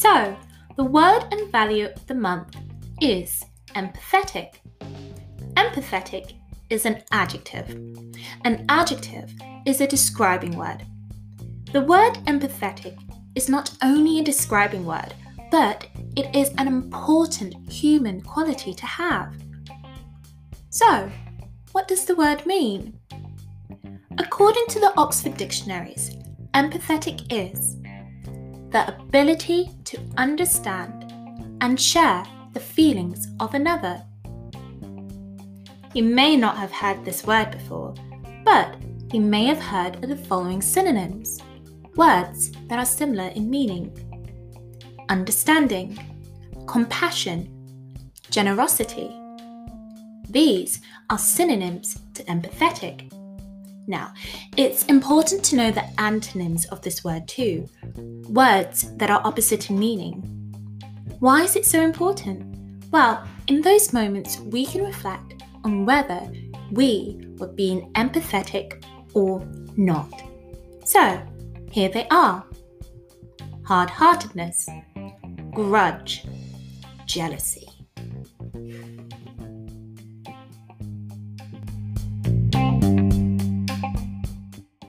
So, the word and value of the month is empathetic. Empathetic is an adjective. An adjective is a describing word. The word empathetic is not only a describing word, but it is an important human quality to have. So, what does the word mean? According to the Oxford Dictionaries, empathetic is the ability to understand and share the feelings of another. You may not have heard this word before, but you may have heard of the following synonyms words that are similar in meaning understanding, compassion, generosity. These are synonyms to empathetic. Now, it's important to know the antonyms of this word too, words that are opposite in meaning. Why is it so important? Well, in those moments, we can reflect on whether we were being empathetic or not. So, here they are hard heartedness, grudge, jealousy.